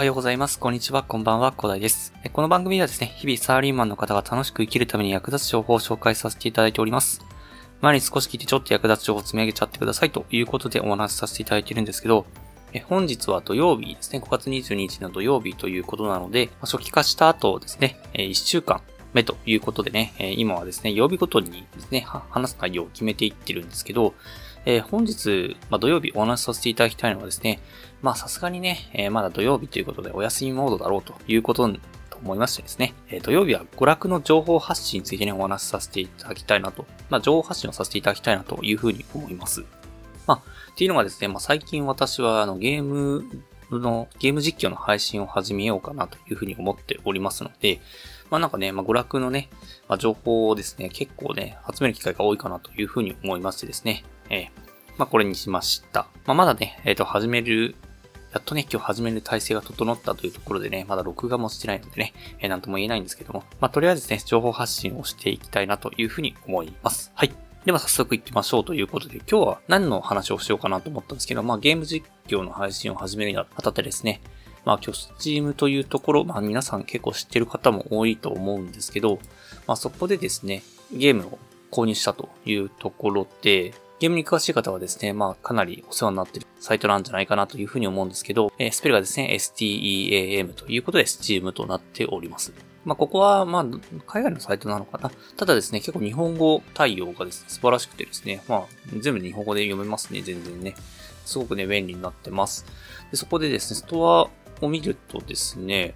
はい、おはようございます。こんにちは、こんばんは、小大です。この番組ではですね、日々サラリーマンの方が楽しく生きるために役立つ情報を紹介させていただいております。前に少し聞いてちょっと役立つ情報を積み上げちゃってくださいということでお話しさせていただいているんですけど、本日は土曜日ですね、5月22日の土曜日ということなので、初期化した後ですね、1週間目ということでね、今はですね、曜日ごとにですね、話す内容を決めていってるんですけど、えー、本日、まあ、土曜日お話しさせていただきたいのはですね、まあさすがにね、えー、まだ土曜日ということでお休みモードだろうということと思いましてですね、えー、土曜日は娯楽の情報発信についてね、お話しさせていただきたいなと、まあ情報発信をさせていただきたいなというふうに思います。まあ、っていうのがですね、まあ最近私はあのゲームの、ゲーム実況の配信を始めようかなというふうに思っておりますので、まあなんかね、まあ娯楽のね、まあ、情報をですね、結構ね、集める機会が多いかなというふうに思いましてですね、えー、まあ、これにしました。まあ、まだね、えっ、ー、と、始める、やっとね、今日始める体制が整ったというところでね、まだ録画もしてないのでね、えー、なんとも言えないんですけども、まあ、とりあえずね、情報発信をしていきたいなというふうに思います。はい。では早速行きましょうということで、今日は何の話をしようかなと思ったんですけど、まあゲーム実況の配信を始めるにあたってですね、まあ今日 Steam というところ、まあ皆さん結構知ってる方も多いと思うんですけど、まあそこでですね、ゲームを購入したというところで、ゲームに詳しい方はですね、まあ、かなりお世話になっているサイトなんじゃないかなというふうに思うんですけど、えー、スペルがですね、STEAM ということで Steam となっております。まあ、ここは、まあ、海外のサイトなのかな。ただですね、結構日本語対応がですね、素晴らしくてですね、まあ、全部日本語で読めますね、全然ね。すごくね、便利になってます。でそこでですね、ストアを見るとですね、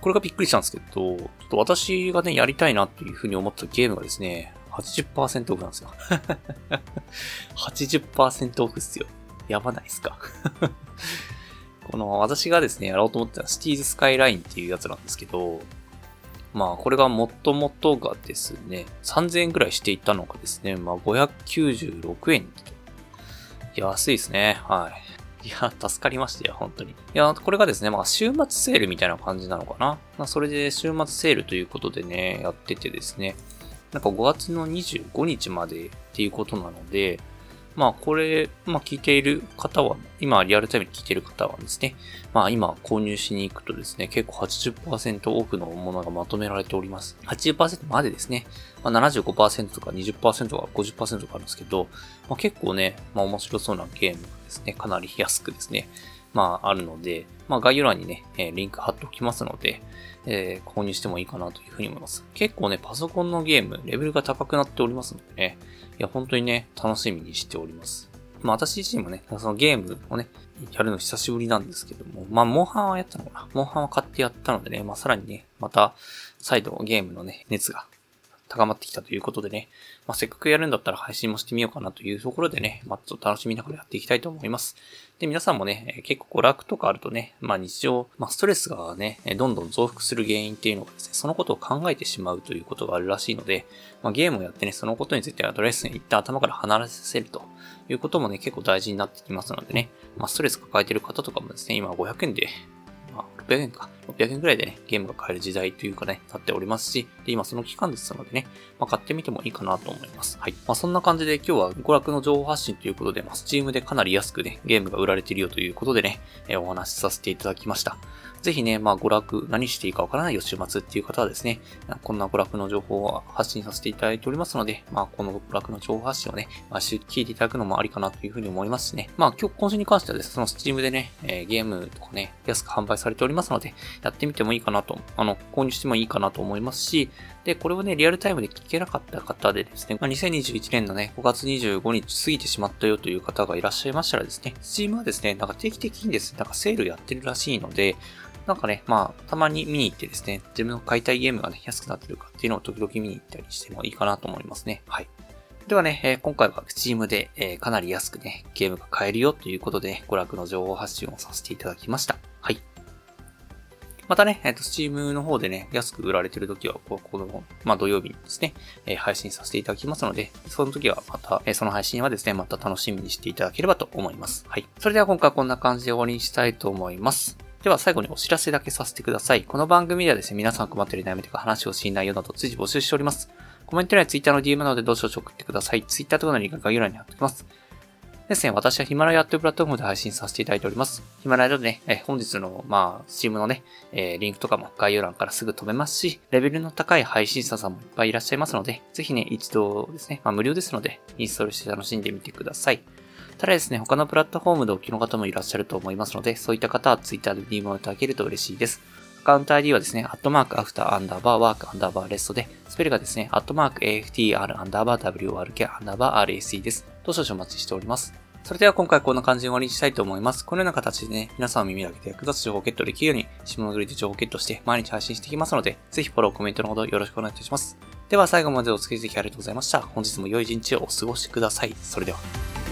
これがびっくりしたんですけど、ちょっと私がね、やりたいなというふうに思ったゲームがですね、80%オフなんですよ。80%オフっすよ。やばないっすか？この、私がですね、やろうと思ったのはシティーズスカイラインっていうやつなんですけど、まあ、これがもともとがですね、3000円くらいしていたのがですね、まあ、596円。安いですね。はい。いや、助かりましたよ、本当に。いや、これがですね、まあ、週末セールみたいな感じなのかな。まあ、それで週末セールということでね、やっててですね。なんか5月の25日までっていうことなので、まあこれ、まあ聞いている方は、今リアルタイムに聞いている方はですね、まあ今購入しに行くとですね、結構80%多くのものがまとめられております。80%までですね、まあ、75%とか20%とか50%とかあるんですけど、まあ、結構ね、まあ面白そうなゲームですね、かなり安くですね、まああるので、まあ概要欄にね、えリンク貼っておきますので、えー、購入してもいいかなというふうに思います。結構ね、パソコンのゲーム、レベルが高くなっておりますのでね、いや、本当にね、楽しみにしております。まあ私自身もね、そのゲームをね、やるの久しぶりなんですけども、まあ、モンハンはやったのかなモンハンは買ってやったのでね、まあさらにね、また、再度ゲームのね、熱が高まってきたということでね、まあ、せっかくやるんだったら配信もしてみようかなというところでね、まあ、ちょっと楽しみながらやっていきたいと思います。で、皆さんもね、結構娯楽とかあるとね、まあ日常、まあストレスがね、どんどん増幅する原因っていうのがですね、そのことを考えてしまうということがあるらしいので、まあゲームをやってね、そのことについてアドレスに一旦頭から離れさせるということもね、結構大事になってきますのでね、まあストレス抱えてる方とかもですね、今500円でま600円か。600円くらいでね、ゲームが買える時代というかね、経っておりますし、で、今その期間ですのでね、まあ、買ってみてもいいかなと思います。はい。まあ、そんな感じで今日は娯楽の情報発信ということで、まあ、Steam でかなり安くね、ゲームが売られているよということでね、えー、お話しさせていただきました。ぜひね、まあ、娯楽、何していいかわからないよ、週末っていう方はですね、こんな娯楽の情報を発信させていただいておりますので、まあ、この娯楽の情報発信をね、まあ、聞いていただくのもありかなというふうに思いますしね。まあ、今日、今週に関してはですね、その Steam でね、えー、ゲームとかね、安く販売されておりますので、やってみてもいいかなと、あの、購入してもいいかなと思いますし、で、これをね、リアルタイムで聞けなかった方でですね、まあ、2021年のね、5月25日過ぎてしまったよという方がいらっしゃいましたらですね、Steam はですね、なんか定期的にですね、なんかセールやってるらしいので、なんかね、まあ、たまに見に行ってですね、自分の買いたいゲームがね、安くなってるかっていうのを時々見に行ったりしてもいいかなと思いますね。はい。ではね、え、今回は Steam で、え、かなり安くね、ゲームが買えるよということで、ね、娯楽の情報発信をさせていただきました。はい。またね、えっ、ー、と、Steam の方でね、安く売られてる時は、ここの、まあ、土曜日にですね、えー、配信させていただきますので、その時はまた、えー、その配信はですね、また楽しみにしていただければと思います。はい。それでは今回はこんな感じで終わりにしたいと思います。では最後にお知らせだけさせてください。この番組ではですね、皆さん困っている悩みとか話をしない内容など随時募集しております。コメント欄や Twitter の DM などでどうしよう送ってください。Twitter とかのリンクが概要欄に貼っておきます。ですね、私はヒマラヤというプラットフォームで配信させていただいております。ヒマラヤでね、え本日の、まあ、スチームのね、えー、リンクとかも概要欄からすぐ飛べますし、レベルの高い配信者さんもいっぱいいらっしゃいますので、ぜひね、一度ですね、まあ、無料ですので、インストールして楽しんでみてください。ただですね、他のプラットフォームでお聞きの方もいらっしゃると思いますので、そういった方は Twitter で DM をいただけると嬉しいです。アカウント ID はですね、アットマーク after アンダーバー work アンダーバー rest で、スペルがですね、アットマーク AFTR アンダーバー WRK アンダーバー RSE です。どう少々お待ちしております。それでは今回こんな感じで終わりにしたいと思います。このような形でね、皆さんの耳だけで役立つ情報をゲットできるように、下のグリで情報をゲットして毎日配信していきますので、ぜひフォロー、コメントのほどよろしくお願いいたします。では最後までお付き合いいただきありがとうございました。本日も良い一日をお過ごしください。それでは。